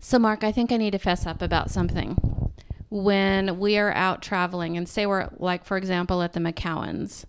So, Mark, I think I need to fess up about something. When we are out traveling, and say we're like, for example, at the McCowans,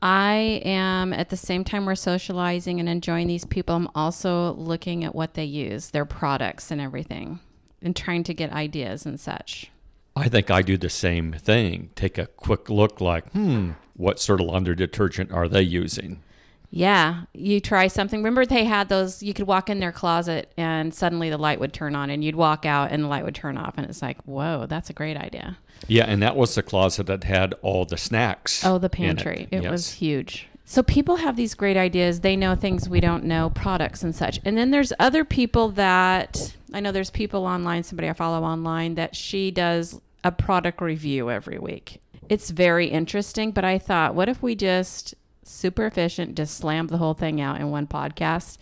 I am at the same time we're socializing and enjoying these people, I'm also looking at what they use, their products and everything, and trying to get ideas and such. I think I do the same thing. Take a quick look, like, hmm, what sort of laundry detergent are they using? Yeah, you try something. Remember, they had those. You could walk in their closet and suddenly the light would turn on, and you'd walk out and the light would turn off, and it's like, whoa, that's a great idea. Yeah, and that was the closet that had all the snacks. Oh, the pantry. It, Yes. was huge. So people have these great ideas. They know things we don't know, products and such. And then there's other people that I know there's people online, somebody I follow online that she does a product review every week. It's very interesting, but I thought, what if we just super efficient, just slammed the whole thing out in one podcast?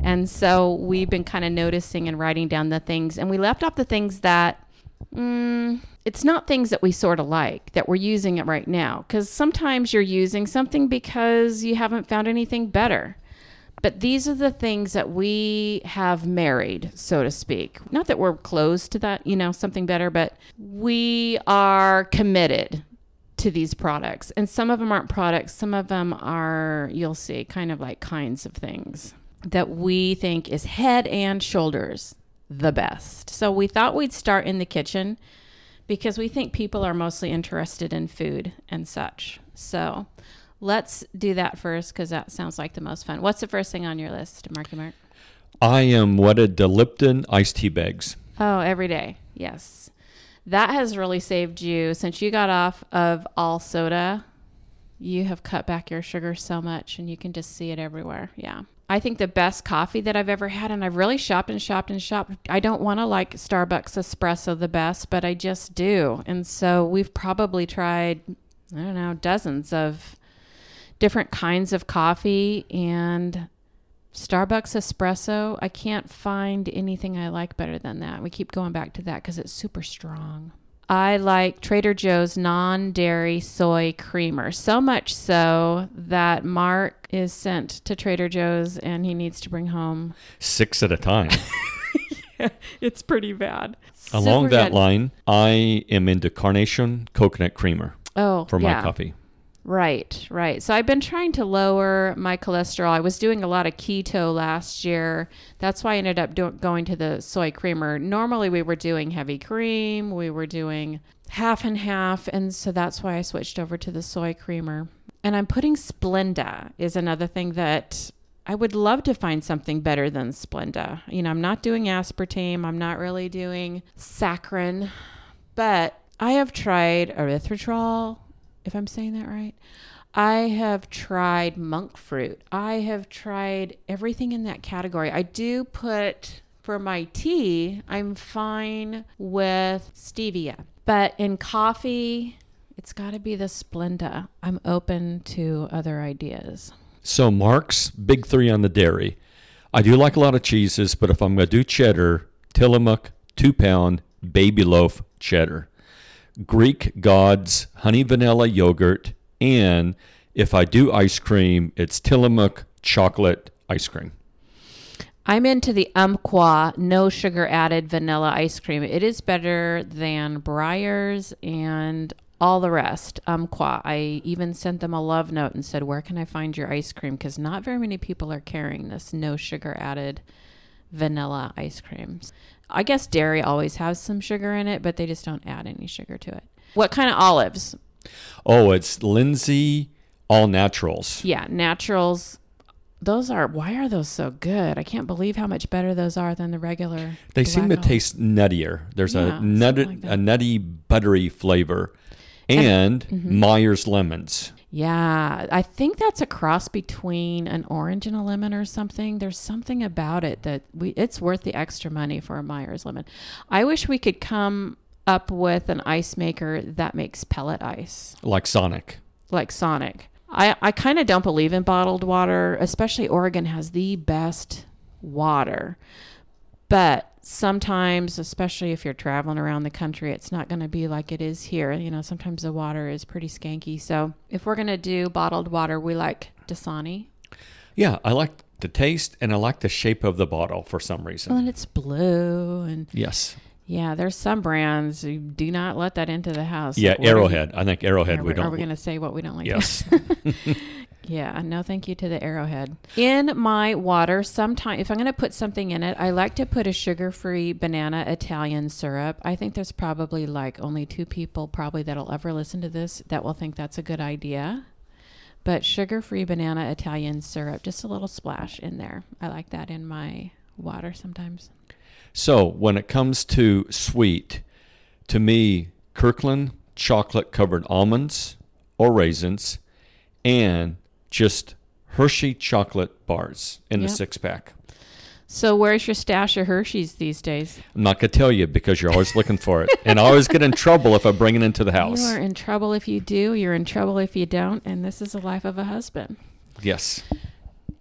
And so we've been kind of noticing and writing down the things, and we left off the things that Mm, it's not things that we sort of like that we're using it right now. Because sometimes you're using something because you haven't found anything better. But these are the things that we have married, so to speak. Not that we're close to that, you know, something better, but we are committed to these products. And some of them aren't products, some of them are, you'll see, kind of like kinds of things that we think is head and shoulders the best. So we thought we'd start in the kitchen because we think people are mostly interested in food and such. So let's do that first because that sounds like the most fun. What's the first thing on your list, Marky Mark? I am wedded to Lipton iced tea bags. Oh, every day. Yes. That has really saved you since you got off of all soda. You have cut back your sugar so much and you can just see it everywhere. Yeah. I think the best coffee that I've ever had, and I've really shopped and shopped and shopped. I don't want to like Starbucks espresso the best, but I just do. And so we've probably tried, I don't know, dozens of different kinds of coffee and Starbucks espresso. I can't find anything I like better than that. We keep going back to that because it's super strong. I like Trader Joe's non dairy soy creamer. So much so that Mark is sent to Trader Joe's and he needs to bring home. Six at a time. yeah, It's pretty bad. Along Super that good. line, I am into carnation coconut creamer oh, for yeah. my coffee. Right, right. So I've been trying to lower my cholesterol. I was doing a lot of keto last year. That's why I ended up do- going to the soy creamer. Normally we were doing heavy cream, we were doing half and half, and so that's why I switched over to the soy creamer. And I'm putting Splenda is another thing that I would love to find something better than Splenda. You know, I'm not doing aspartame, I'm not really doing saccharin, but I have tried erythritol, if I'm saying that right. I have tried monk fruit. I have tried everything in that category. I do put for my tea, I'm fine with stevia. But in coffee, it's got to be the Splenda. I'm open to other ideas. So Mark's big three on the dairy. I do like a lot of cheeses, but if I'm going to do cheddar, Tillamook, two pound, baby loaf cheddar. Greek gods, honey vanilla yogurt, and if I do ice cream, it's Tillamook chocolate ice cream. I'm into the Umpqua no sugar added vanilla ice cream. It is better than Breyers and all the rest. Umpqua. I even sent them a love note and said, "Where can I find your ice cream?" Because not very many people are carrying this no sugar added vanilla ice creams. I guess dairy always has some sugar in it, but they just don't add any sugar to it. What kind of olives? Oh, it's Lindsay All Naturals. Yeah, naturals. Those are why are those so good? I can't believe how much better those are than the regular. They seem to olives. taste nuttier. There's Yeah, a nutty, like a nutty, buttery flavor, and mm-hmm. Myers lemons. Yeah, I think that's a cross between an orange and a lemon or something. There's something about it that we it's worth the extra money for a Myers lemon. I wish we could come up with an ice maker that makes pellet ice, like Sonic. like Sonic. I, I kind of don't believe in bottled water, especially Oregon has the best water. But sometimes, especially if you're traveling around the country, it's not going to be like it is here. You know, sometimes the water is pretty skanky. So if we're going to do bottled water, we like Dasani. Yeah, I like the taste and I like the shape of the bottle for some reason. Well, and it's blue and yes. yeah, there's some brands you do not let that into the house. Yeah, Like, Arrowhead. I think Arrowhead Are we we, don't. are we going to say what we don't like? yes. Yeah, no thank you to the arrowhead. In my water, sometimes if I'm going to put something in it, I like to put a sugar-free banana Italian syrup. I think there's probably like only two people probably that'll ever listen to this that will think that's a good idea. But sugar-free banana Italian syrup, just a little splash in there. I like that in my water sometimes. So when it comes to sweet, to me, Kirkland chocolate covered almonds or raisins, and just Hershey chocolate bars in the Yep. six pack. So where's your stash of Hershey's these days? I'm not gonna tell you because you're always looking for it, and I always get in trouble if I bring it into the house. You are in trouble if you do. You're in trouble if you don't. And this is the life of a husband. Yes.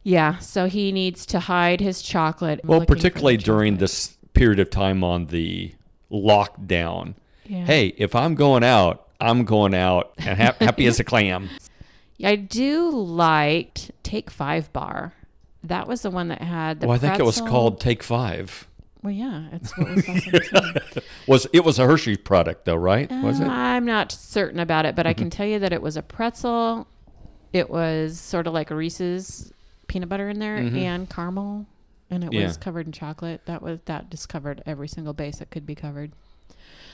Yeah, so he needs to hide his chocolate. Well, particularly during chocolate. this period of time on the lockdown. Yeah. Hey, if I'm going out, I'm going out and ha- happy as a clam. I do like Take Five Bar. That was the one that had the. well, I think it was pretzel. called Take Five. Well, yeah, it's what was. Was it was a Hershey product though, right? Was Uh, it? I'm not certain about it, but I Mm-hmm. can tell you that it was a pretzel. It was sort of like a Reese's peanut butter in there and caramel, and it. Yeah. was covered in chocolate. That was that just covered every single base that could be covered.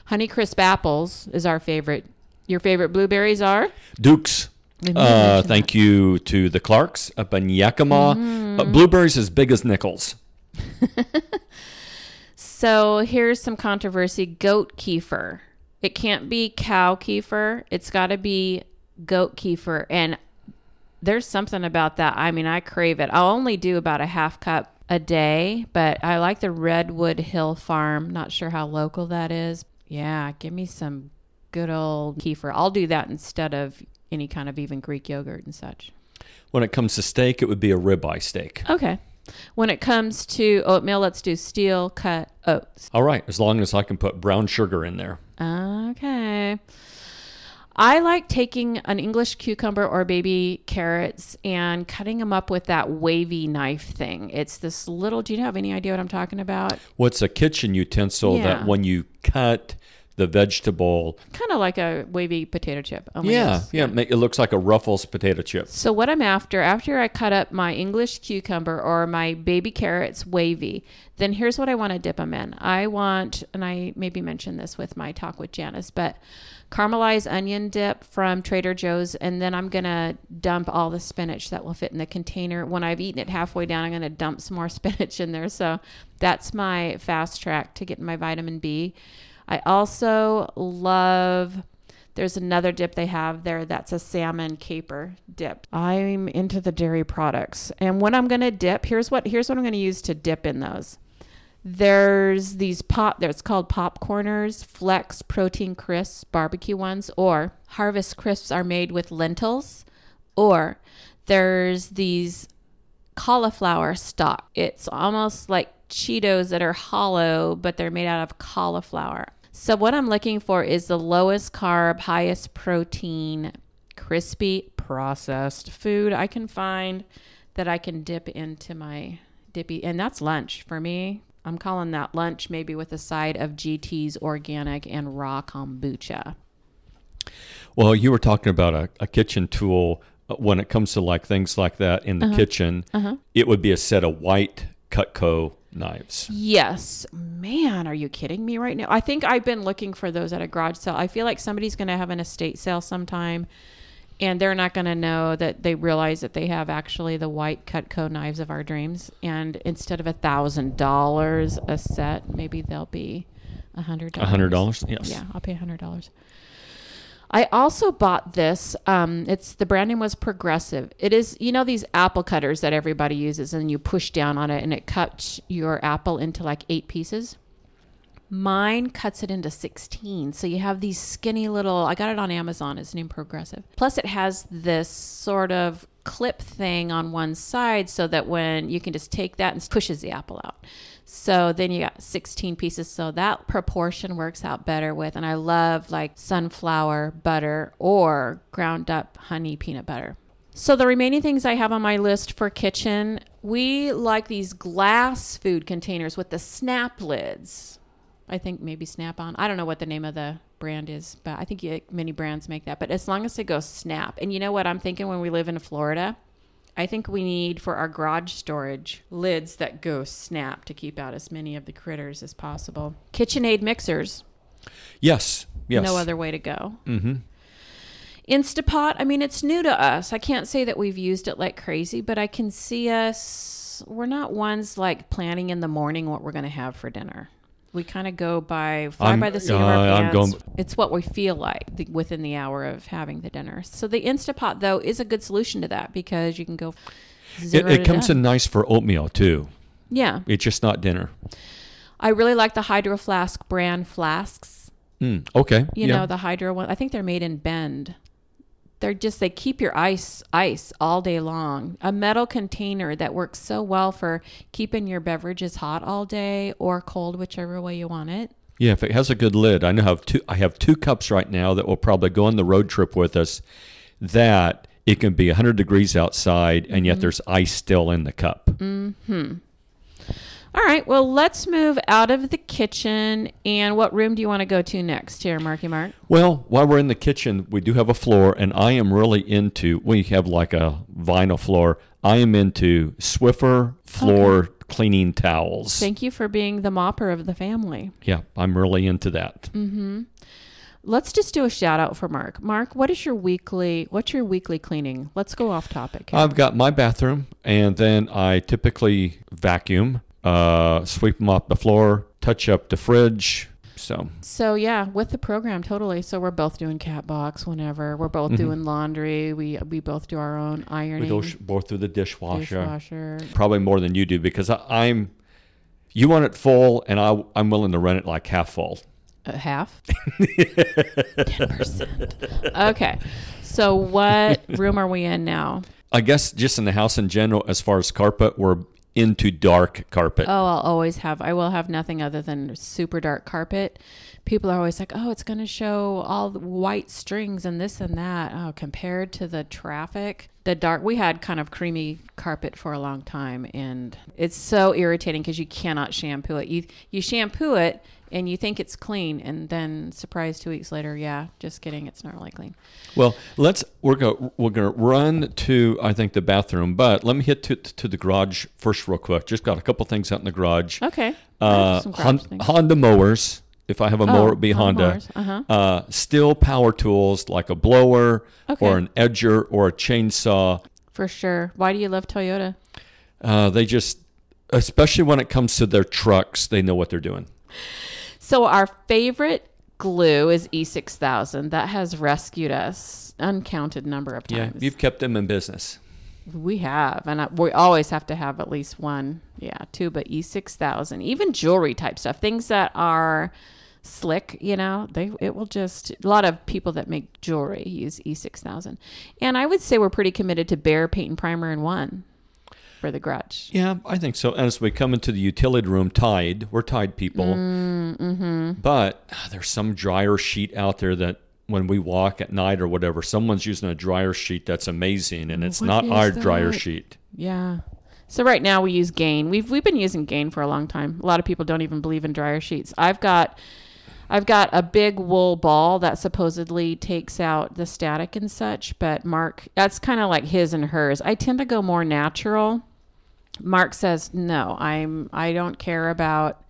Honey Crisp apples is our favorite. Your favorite blueberries are? Dukes. Uh, thank you to the Clarks up in Yakima. Mm-hmm. Uh, blueberries as big as nickels. So here's some controversy goat kefir. It can't be cow kefir, it's got to be goat kefir. And there's something about that. I mean, I crave it. I'll only do about a half cup a day, but I like the Redwood Hill Farm. Not sure how local that is. Yeah, give me some good old kefir. I'll do that instead of any kind of even Greek yogurt and such. When it comes to steak, it would be a ribeye steak. Okay. When it comes to oatmeal, let's do steel cut oats. All right, as long as I can put brown sugar in there. Okay. I like taking an English cucumber or baby carrots and cutting them up with that wavy knife thing. It's this little, do you have any idea what I'm talking about? What's a kitchen utensil Yeah. that when you cut the vegetable, Kind of like a wavy potato chip. yeah, yeah, it looks like a Ruffles potato chip. So what I'm after, after I cut up my English cucumber or my baby carrots wavy, then here's what I want to dip them in. I want, and I maybe mentioned this with my talk with Janice, but caramelized onion dip from Trader Joe's, and then I'm gonna dump all the spinach that will fit in the container. When I've eaten it halfway down, I'm gonna dump some more spinach in there. So that's my fast track to getting my vitamin B. I also love there's another dip they have there that's a salmon caper dip. I'm into the dairy products. And when I'm going to dip, here's what here's what I'm going to use to dip in those. There's these pop there's called popcorners, flex protein crisps, barbecue ones or harvest crisps are made with lentils or there's these cauliflower stock. It's almost like Cheetos that are hollow, but they're made out of cauliflower. So, what I'm looking for is the lowest carb, highest protein, crispy, processed food I can find that I can dip into my dippy. And that's lunch for me. I'm calling that lunch, maybe with a side of GT's organic and raw kombucha. Well, you were talking about a, a kitchen tool. Uh, When it comes to like things like that in the Uh-huh. kitchen, it would be a set of white Cutco knives. Yes. Man, are you kidding me right now? I think I've been looking for those at a garage sale. I feel like somebody's going to have an estate sale sometime and they're not going to know that they realize that they have actually the white Cutco knives of our dreams. And instead of a thousand dollars a set, maybe they'll be a hundred dollars. A hundred dollars? Yes. Yeah, I'll pay a hundred dollars. I also bought this. Um, it's the brand name was Progressive. It is you know these apple cutters that everybody uses, and you push down on it, and it cuts your apple into like eight pieces. Mine cuts it into 16. So you have these skinny little, I got it on Amazon. It's named Progressive. Plus, it has this sort of clip thing on one side so that when you can just take that and pushes the apple out. So then you got 16 pieces. So that proportion works out better with, and I love like sunflower butter or ground up honey peanut butter. So the remaining things I have on my list for kitchen, we like these glass food containers with the snap lids. I think maybe Snap on. I don't know what the name of the brand is, but I think many brands make that. But as long as it goes snap, and you know what I'm thinking when we live in Florida, I think we need for our garage storage lids that go snap to keep out as many of the critters as possible. KitchenAid mixers, Yes. Yes. no other way to go. Mm-hmm. Instapot, I mean, it's new to us. I can't say that we've used it like crazy, but I can see us. We're not ones like planning in the morning what we're going to have for dinner. We kind of go by fly I'm- by the seat of uh, our I'm pants. going- it's what we feel like the, within the hour of having the dinner. So the Instapot though is a good solution to that because you can go. It, it comes done. in nice for oatmeal too. Yeah, It's just not dinner. I really like the Hydro Flask brand flasks. Mm, okay. You yeah. know the Hydro one. I think they're made in Bend. They're just they keep your ice ice all day long. A metal container that works so well for keeping your beverages hot all day or cold, whichever way you want it. Yeah, if it has a good lid, I know I have two. I have two cups right now that will probably go on the road trip with us. That it can be 100 degrees outside, and Mm-hmm. yet there's ice still in the cup. All right, well, let's move out of the kitchen. And what room do you want to go to next here, Marky Mark? Well, while we're in the kitchen, we do have a floor, and I am really into. We have like a vinyl floor. I am into Swiffer floor cleaning towels. Thank you for being the mopper of the family. yeah, I'm really into that. Mm-hmm. Let's just do a shout out for Mark. Mark, what is your weekly? What's your weekly cleaning? Let's go off topic. here. I've got my bathroom, and then I typically vacuum, uh, sweep them off the floor, touch up the fridge. So So yeah, with the program totally. So we're both doing cat box whenever. We're both doing laundry. We we both do our own we ironing. go sh- both through the dishwasher. dishwasher. Probably more than you do because I, I'm. You want it full, and I, I'm willing to run it like half full. Uh, half. Ten percent. Okay. So what room are we in now? I guess just in the house in general, as far as carpet, we're into dark carpet. Oh, I'll always have. I will have nothing other than super dark carpet. People are always like, "Oh, it's going to show all the white strings and this and that." Oh, compared to the traffic, the dark. We had kind of creamy carpet for a long time, and it's so irritating because you cannot shampoo it. You you shampoo it and you think it's clean, and then surprise, two weeks later, yeah, just kidding, it's not really clean. Well, let's we're go we're gonna run to I think the bathroom, but let me hit to to the garage first real quick. Just got a couple things out in the garage. Okay. Uh, Hon- Honda mowers. If I have a mower, it'd be Honda. Uh huh. Uh, still power tools like a blower Okay. or an edger or a chainsaw. For sure. Why do you love Toyota? Uh, they just, especially when it comes to their trucks, they know what they're doing. So our favorite glue is E6000. That has rescued us uncounted number of times. Yeah, you've kept them in business. we have, and I, we always have to have at least one. Yeah, two, but E6000. Even jewelry type stuff, things that are slick. You know, they it will just a lot of people that make jewelry use E6000, and I would say we're pretty committed to Behr paint and primer in one for the garage. Yeah, I think so. As we come into the utility room tied, we're tied people. Mm-hmm. But ah, there's some dryer sheet out there that when we walk at night or whatever, someone's using a dryer sheet that's amazing, and it's What not our dryer sheet. Yeah. So right now we use Gain. We've we've been using Gain for a long time. A lot of people don't even believe in dryer sheets. I've got I've got a big wool ball that supposedly takes out the static and such, but Mark that's kind of like his and hers. I tend to go more natural. Mark says, "No, I'm I don't care about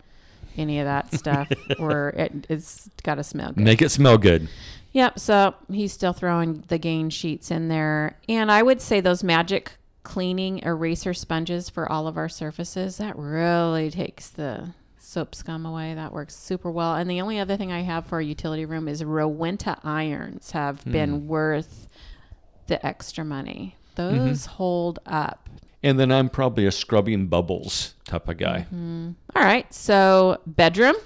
any of that stuff or it, it's got to smell good." Make it smell good. Yep. So he's still throwing the gain sheets in there. And I would say those magic cleaning eraser sponges for all of our surfaces, that really takes the soap scum away. That works super well. And the only other thing I have for a utility room is Rowenta irons have been hmm. worth the extra money. Mm-hmm. Those hold up. And then I'm probably a scrubbing bubbles type of guy. All right. So, bedroom.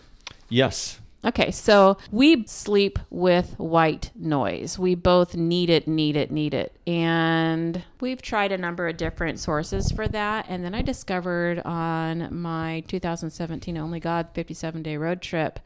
Yes. Okay, so we sleep with white noise. We both need it, need it, need it. And we've tried a number of different sources for that. And then I discovered on my 2017 Only God 57 day road trip,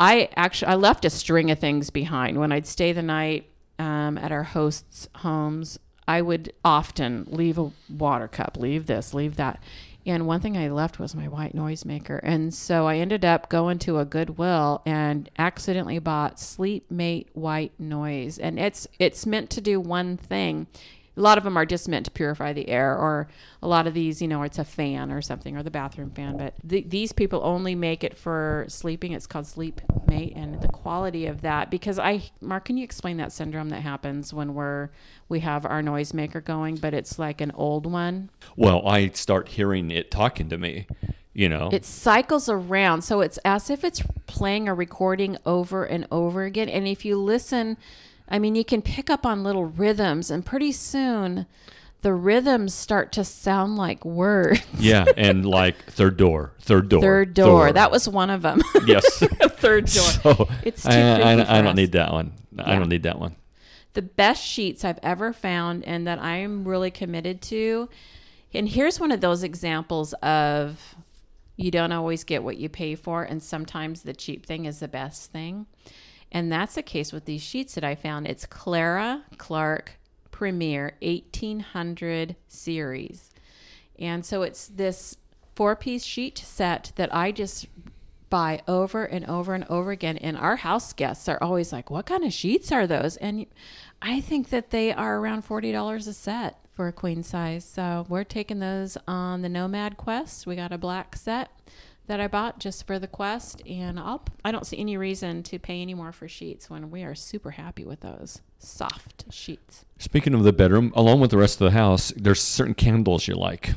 I actually I left a string of things behind when I'd stay the night um, at our hosts' homes. I would often leave a water cup, leave this, leave that. And one thing I left was my white noisemaker. And so I ended up going to a Goodwill and accidentally bought Sleep Mate white noise. And it's it's meant to do one thing a lot of them are just meant to purify the air or a lot of these you know it's a fan or something or the bathroom fan but th- these people only make it for sleeping it's called sleep mate and the quality of that because i mark can you explain that syndrome that happens when we're we have our noisemaker going but it's like an old one Well, I start hearing it talking to me, you know. it cycles around so it's as if it's playing a recording over and over again and if you listen i mean you can pick up on little rhythms and pretty soon the rhythms start to sound like words yeah, and like third door, third door, third door that was one of them yes. third door so It's too I, I, I don't need that one. I don't need that one. the best sheets I've ever found and that I am really committed to. And here's one of those examples of you don't always get what you pay for, and sometimes the cheap thing is the best thing. And that's the case with these sheets that I found. It's Clara Clark Premier 1800 series. And so it's this four piece sheet set that I just buy over and over and over again. And our house guests are always like, What kind of sheets are those? And I think that they are around $40 a set for a queen size. So we're taking those on the Nomad Quest. We got a black set that I bought just for the quest and I'll I don't see any reason to pay any more for sheets when we are super happy with those soft sheets. Speaking of the bedroom, along with the rest of the house, there's certain candles you like.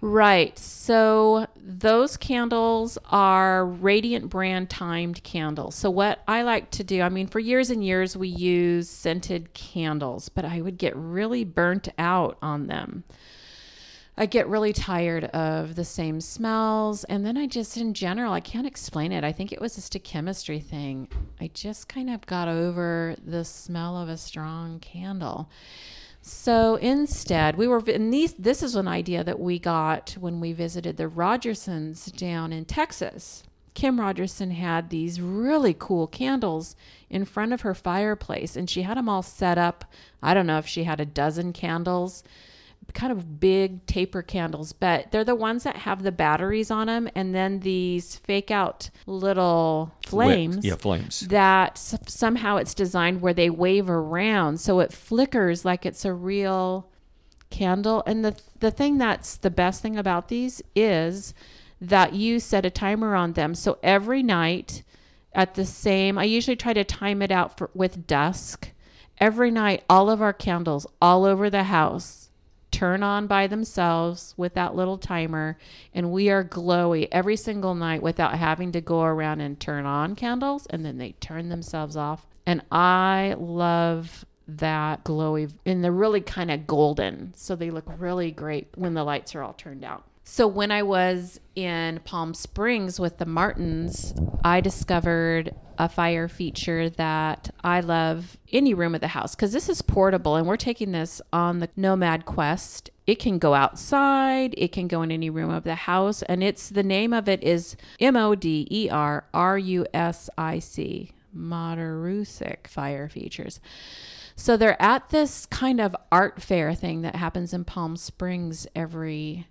Right. So those candles are Radiant brand timed candles. So what I like to do, I mean, for years and years we use scented candles, but I would get really burnt out on them. I get really tired of the same smells. And then I just, in general, I can't explain it. I think it was just a chemistry thing. I just kind of got over the smell of a strong candle. So instead, we were, and these, this is an idea that we got when we visited the Rogersons down in Texas. Kim Rogerson had these really cool candles in front of her fireplace, and she had them all set up. I don't know if she had a dozen candles kind of big taper candles, but they're the ones that have the batteries on them and then these fake out little flames. Yeah, flames. That s- somehow it's designed where they wave around so it flickers like it's a real candle. And the the thing that's the best thing about these is that you set a timer on them. So every night at the same, I usually try to time it out for, with dusk. Every night, all of our candles all over the house turn on by themselves with that little timer, and we are glowy every single night without having to go around and turn on candles, and then they turn themselves off. And I love that glowy, and they're really kind of golden, so they look really great when the lights are all turned out. So when I was in Palm Springs with the Martins, I discovered a fire feature that I love any room of the house because this is portable and we're taking this on the Nomad Quest. It can go outside, it can go in any room of the house, and it's the name of it is M O D E R R U S I C. Moderustic fire features. So they're at this kind of art fair thing that happens in Palm Springs every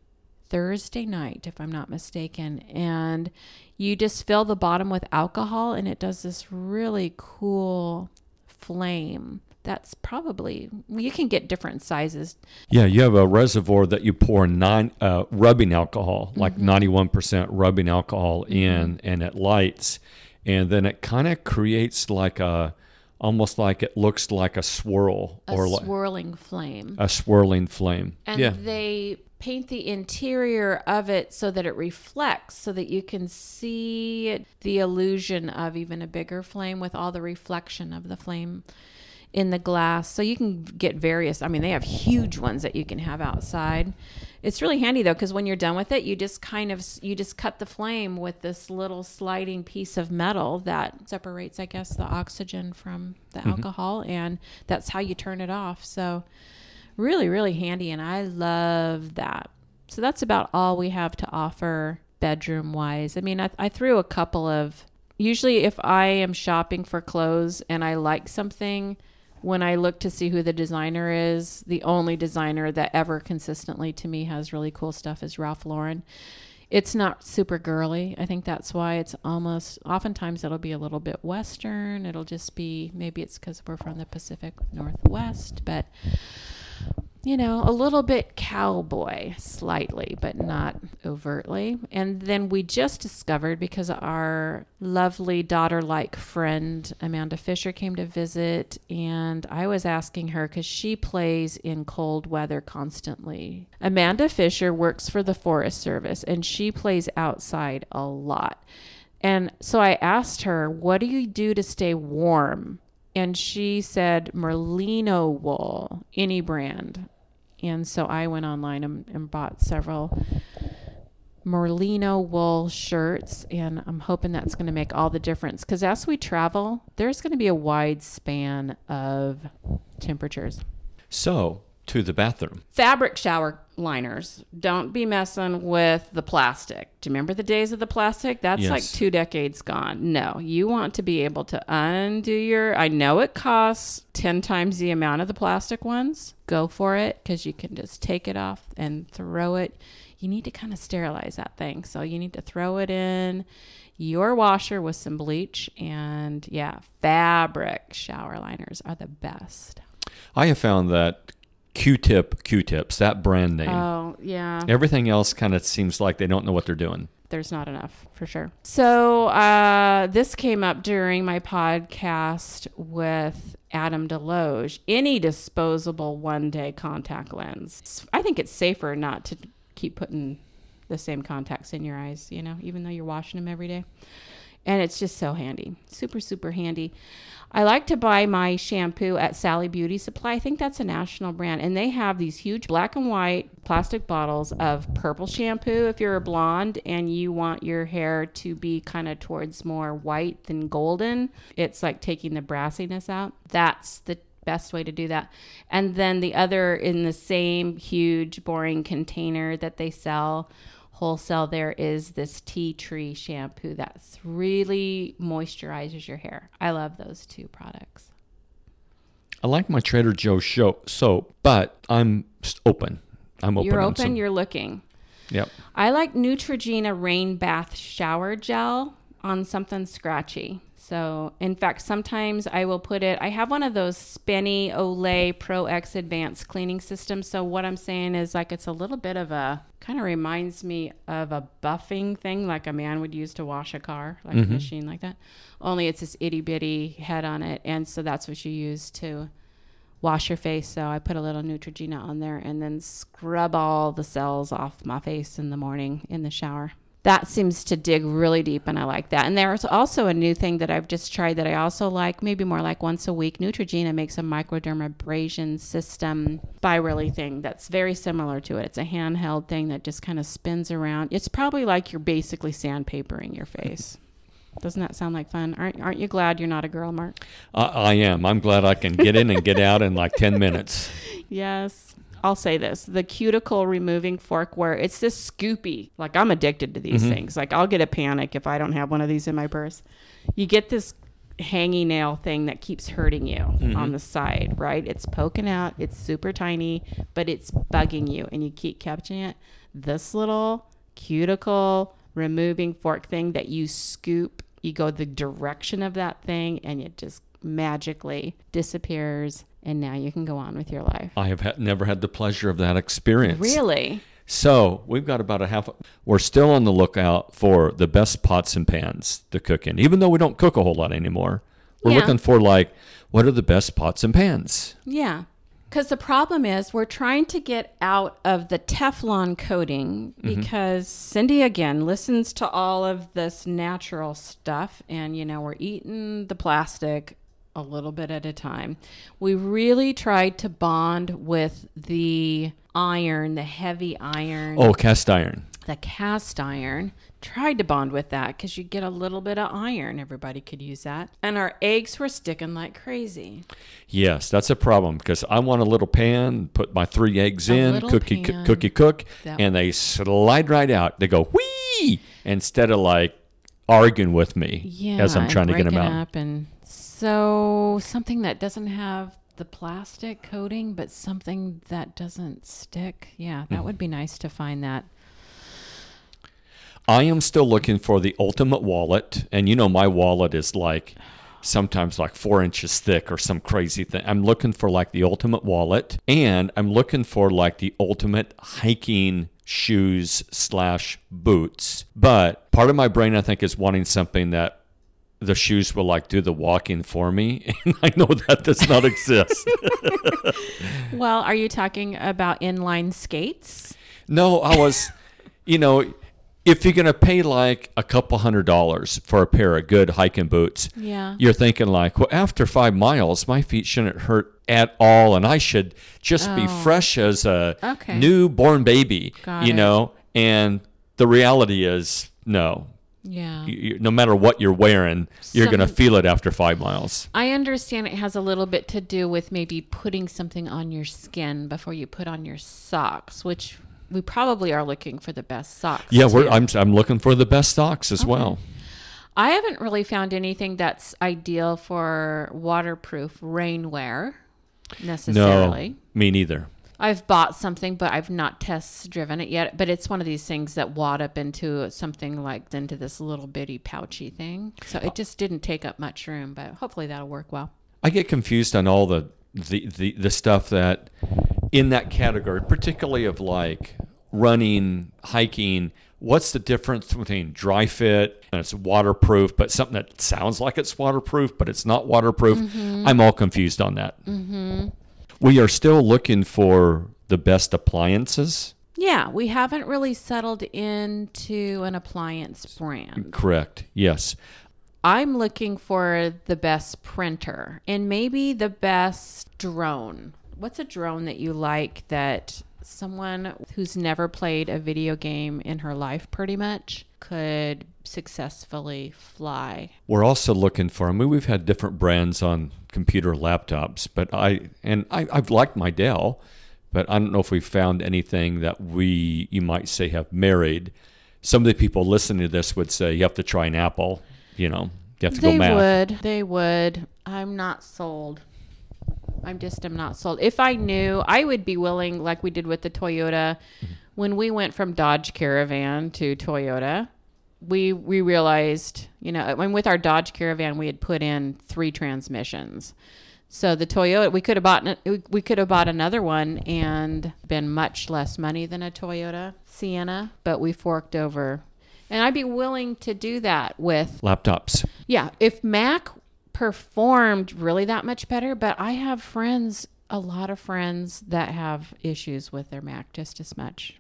Thursday night, if I'm not mistaken. And you just fill the bottom with alcohol and it does this really cool flame. That's probably, you can get different sizes. Yeah, you have a reservoir that you pour nine uh, rubbing alcohol, like Mm-hmm. ninety-one percent rubbing alcohol in, and it lights, and then it kind of creates like a, almost like it looks like a swirl A or like a swirling flame. a swirling flame. And yeah, they paint the interior of it so that it reflects, so that you can see the illusion of even a bigger flame with all the reflection of the flame in the glass. So you can get various, I mean, they have huge ones that you can have outside. It's really handy though, because when you're done with it, you just kind of, you just cut the flame with this little sliding piece of metal that separates, I guess, the oxygen from the mm-hmm. alcohol. And that's how you turn it off. So, really really handy and i love that so that's about all we have to offer bedroom wise i mean I, I threw a couple of usually if i am shopping for clothes and i like something when I look to see who the designer is, the only designer that ever consistently to me has really cool stuff is Ralph Lauren. It's not super girly. I think that's why it's almost oftentimes it'll be a little bit western. It'll just be maybe it's because we're from the Pacific Northwest, but you know, a little bit cowboy, slightly, but not overtly. And then we just discovered because our lovely daughter like friend Amanda Fisher came to visit, and I was asking her because she plays in cold weather constantly. Amanda Fisher works for the Forest Service and she plays outside a lot. And so I asked her, What do you do to stay warm? And she said, Merino wool, any brand. And so I went online and, and bought several merino wool shirts and i'm hoping that's going to make all the difference. Because as we travel there's going to be a wide span of temperatures. So, to the bathroom. fabric shower liners. Don't be messing with the plastic. Do you remember the days of the plastic? That's Yes. like two decades gone. No. You want to be able to undo your i know it costs 10 times the amount of the plastic ones. Go for it because you can just take it off and throw it. You need to kind of sterilize that thing. So you need to throw it in your washer with some bleach and yeah fabric shower liners are the best. I have found that Q-tip Q-tips, that brand name, oh yeah everything else kind of seems like they don't know what they're doing. there's not enough for sure. So uh, this came up during my podcast with Adam Deloge. Any disposable one day contact lens. I think it's safer not to keep putting the same contacts in your eyes, you know, even though you're washing them every day. And it's just so handy. Super, super handy. I like to buy my shampoo at Sally Beauty Supply. I think that's a national brand. And they have these huge black and white plastic bottles of purple shampoo if you're a blonde and you want your hair to be kind of towards more white than golden. It's like taking the brassiness out. That's the best way to do that. And then the other in the same huge, boring container that they sell wholesale there is this tea tree shampoo that's really moisturizes your hair. I love those two products. I like my Trader Joe's show, soap, but I'm open. I'm open. you're open, some- you're looking. Yep. I like Neutrogena rain bath shower gel on something scratchy. So, in fact, sometimes I will put it. I have one of those Spenny Olay Pro X Advanced cleaning systems. So, what I'm saying is like it's a little bit of a kind of reminds me of a buffing thing, like a man would use to wash a car, like a mm-hmm. machine like that. Only it's this itty bitty head on it, and so that's what you use to wash your face. So I put a little Neutrogena on there and then scrub all the cells off my face in the morning in the shower. That seems to dig really deep, and I like that. And there's also a new thing that I've just tried that I also like, maybe more like once a week. Neutrogena makes a microdermabrasion system spirally thing that's very similar to it. It's a handheld thing that just kind of spins around. It's probably like you're basically sandpapering your face. Doesn't that sound like fun? Aren't, aren't you glad you're not a girl, Mark? I, I am. I'm glad I can get in and get out in like 10 minutes. Yes. I'll say this the cuticle removing fork where it's this scoopy. Like I'm addicted to these mm-hmm. things. Like I'll get a panic if I don't have one of these in my purse. You get this hanging nail thing that keeps hurting you mm-hmm. on the side, right? It's poking out, it's super tiny, but it's bugging you and you keep catching it. This little cuticle removing fork thing that you scoop, you go the direction of that thing and it just magically disappears and now you can go on with your life. I have had, never had the pleasure of that experience. Really? So we've got about a half. We're still on the lookout for the best pots and pans to cook in, even though we don't cook a whole lot anymore. We're Yeah. looking for like, what are the best pots and pans? Yeah. Because the problem is, we're trying to get out of the Teflon coating mm-hmm. because Cindy, again, listens to all of this natural stuff. And, you know, we're eating the plastic a little bit at a time. We really tried to bond with the iron, the heavy iron, Oh, cast iron. the cast iron. Tried to bond with that because you get a little bit of iron. Everybody could use that. And our eggs were sticking like crazy. Yes, that's a problem because I want a little pan, put my three eggs A in, cookie, coo- cookie cook, That- and they slide right out. They go whee instead of like arguing with me yeah, as I'm trying to get them out. Up and so something that doesn't have the plastic coating, but something that doesn't stick. Yeah, that mm-hmm. would be nice to find that. I am still looking for the ultimate wallet, and you know my wallet is like sometimes like four inches thick or some crazy thing. I'm looking for like the ultimate wallet, and I'm looking for like the ultimate hiking shoes slash boots. But part of my brain, I think, is wanting something that the shoes will like do the walking for me, and I know that does not exist. Well, are you talking about inline skates? No, I was, you know, if you're going to pay like a couple hundred dollars for a pair of good hiking boots, Yeah. you're thinking like, well, after five miles, my feet shouldn't hurt at all, and I should just be Oh. fresh as a Okay. newborn baby, Got you it. know. And the reality is, no. Yeah. You- no matter what you're wearing, you're going to feel it after five miles. I understand it has a little bit to do with maybe putting something on your skin before you put on your socks, which we probably are looking for the best socks. Yeah, we're. I'm I'm looking for the best socks as well. I haven't really found anything that's ideal for waterproof rainwear necessarily. No, me neither. I've bought something, but I've not test driven it yet. But it's one of these things that wad up into something like into this little bitty pouchy thing. So it just didn't take up much room, but hopefully that'll work well. I get confused on all the, the, the, the stuff that in that category, particularly of like running, hiking. What's the difference between dry fit and it's waterproof, but something that sounds like it's waterproof, but it's not waterproof? Mm-hmm. I'm all confused on that. Mm-hmm. We are still looking for the best appliances. Yeah, we haven't really settled into an appliance brand. Correct. Yes. I'm looking for the best printer and maybe the best drone. What's a drone that you like that someone who's never played a video game in her life pretty much could successfully fly? We're also looking for. I mean, we've had different brands on computer laptops, but I and I, I've liked my Dell, but I don't know if we found anything that we you might say have married. Some of the people listening to this would say you have to try an Apple. You know, you have to they go math. would. They would. I'm not sold. I'm just I'm not sold. If I knew, I would be willing, like we did with the Toyota, mm-hmm. when we went from Dodge Caravan to Toyota. We we realized, you know, when with our Dodge Caravan, we had put in three transmissions. So the Toyota, we could have bought we could have bought another one and been much less money than a Toyota Sienna, but we forked over. And I'd be willing to do that with Laptops. yeah, if Mac performed really that much better, but I have friends, a lot of friends that have issues with their Mac just as much.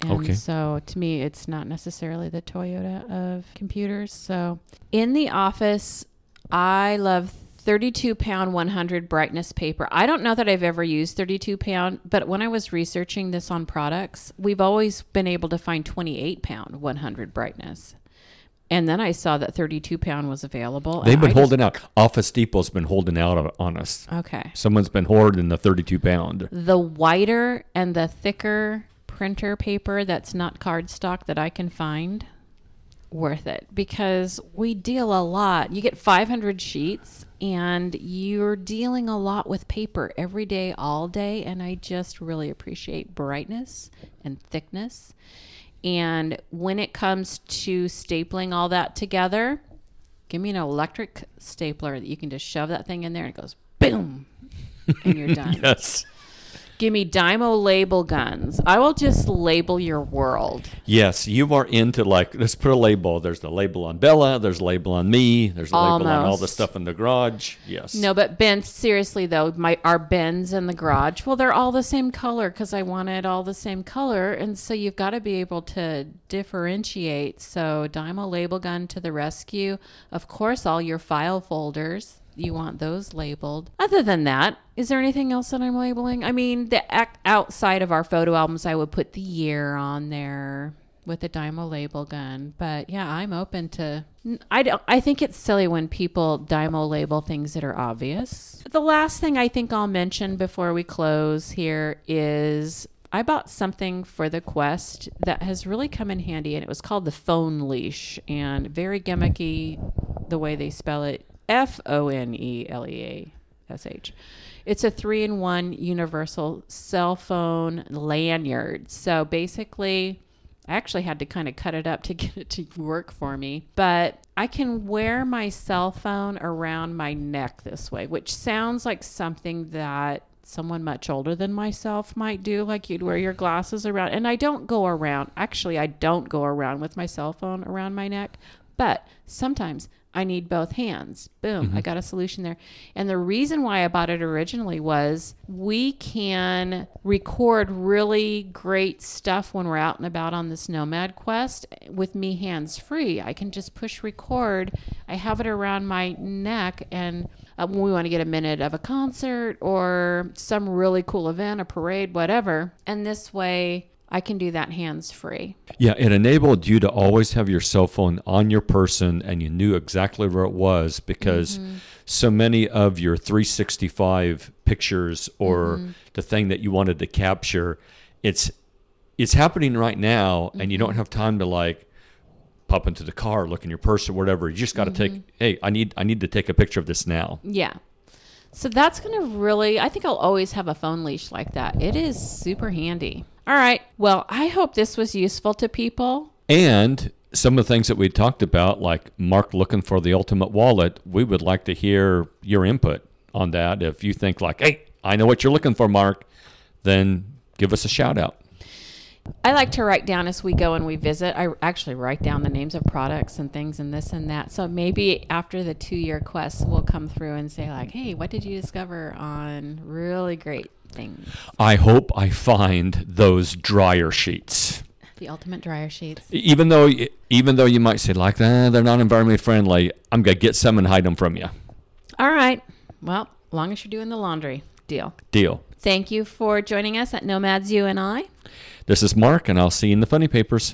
And Okay. so to me, it's not necessarily the Toyota of computers. So in the office, I love 32 pound 100 brightness paper. I don't know that I've ever used 32 pound, but when I was researching this on products, we've always been able to find 28 pound 100 brightness. And then I saw that 32 pound was available. They've been I just- holding out. Office Depot's been holding out on us. Okay. Someone's been hoarding the 32 pound. The whiter and the thicker printer paper that's not cardstock that I can find, worth it because we deal a lot. You get 500 sheets and you're dealing a lot with paper every day, all day. And I just really appreciate brightness and thickness. And when it comes to stapling all that together, give me an electric stapler that you can just shove that thing in there and it goes boom and you're done. Yes. Give me Dymo label guns. I will just label your world. Yes, you are into like let's put a label. There's the label on Bella. There's a label on me. There's a label on all the stuff in the garage. Yes. No, but Ben, seriously though, my our bins in the garage, well, they're all the same color because I wanted all the same color, and so you've got to be able to differentiate. So Dymo label gun to the rescue. Of course, all your file folders. You want those labeled. Other than that, is there anything else that I'm labeling? I mean, the outside of our photo albums, I would put the year on there with a Dymo label gun. But yeah, I'm open to. I don't. I think it's silly when people Dymo label things that are obvious. The last thing I think I'll mention before we close here is I bought something for the Quest that has really come in handy, and it was called the Phone Leash, and very gimmicky the way they spell it. F O N E L E A sh. It's a three-in-one universal cell phone lanyard. So basically, I actually had to kind of cut it up to get it to work for me, but I can wear my cell phone around my neck this way, which sounds like something that someone much older than myself might do like you'd wear your glasses around and I don't go around actually I don't go around with my cell phone around my neck but sometimes I need both hands. Boom, I got a solution there. And the reason why I bought it originally was we can record really great stuff when we're out and about on this Nomad Quest with me hands free. I can just push record. I have it around my neck and uh, when we want to get a minute of a concert or some really cool event, a parade, whatever. And this way I can do that hands free. Yeah, it enabled you to always have your cell phone on your person and you knew exactly where it was because mm-hmm. so many of your 365 pictures or mm-hmm. the thing that you wanted to capture, it's it's happening right now and you don't mm-hmm. have time to like pop into the car, look in your purse or whatever. You just got to take, hey, I need I need to take a picture of this now. Yeah. So that's going to really, I think I'll always have a phone leash like that. It is super handy. All right. Well, I hope this was useful to people. And some of the things that we talked about, like Mark looking for the ultimate wallet, we would like to hear your input on that. If you think like, hey, I know what you're looking for, Mark, then give us a shout out. I like to write down as we go and we visit. I actually write down the names of products and things and this and that. So maybe after the two year quest, we'll come through and say, like, hey, what did you discover on really great things? I hope I find those dryer sheets. The ultimate dryer sheets. Even though, even though you might say like, eh, they're not environmentally friendly, I'm gonna get some and hide them from you. All right. Well, long as you're doing the laundry, deal. Deal. Thank you for joining us at Nomads You and I. This is Mark, and I'll see you in the funny papers.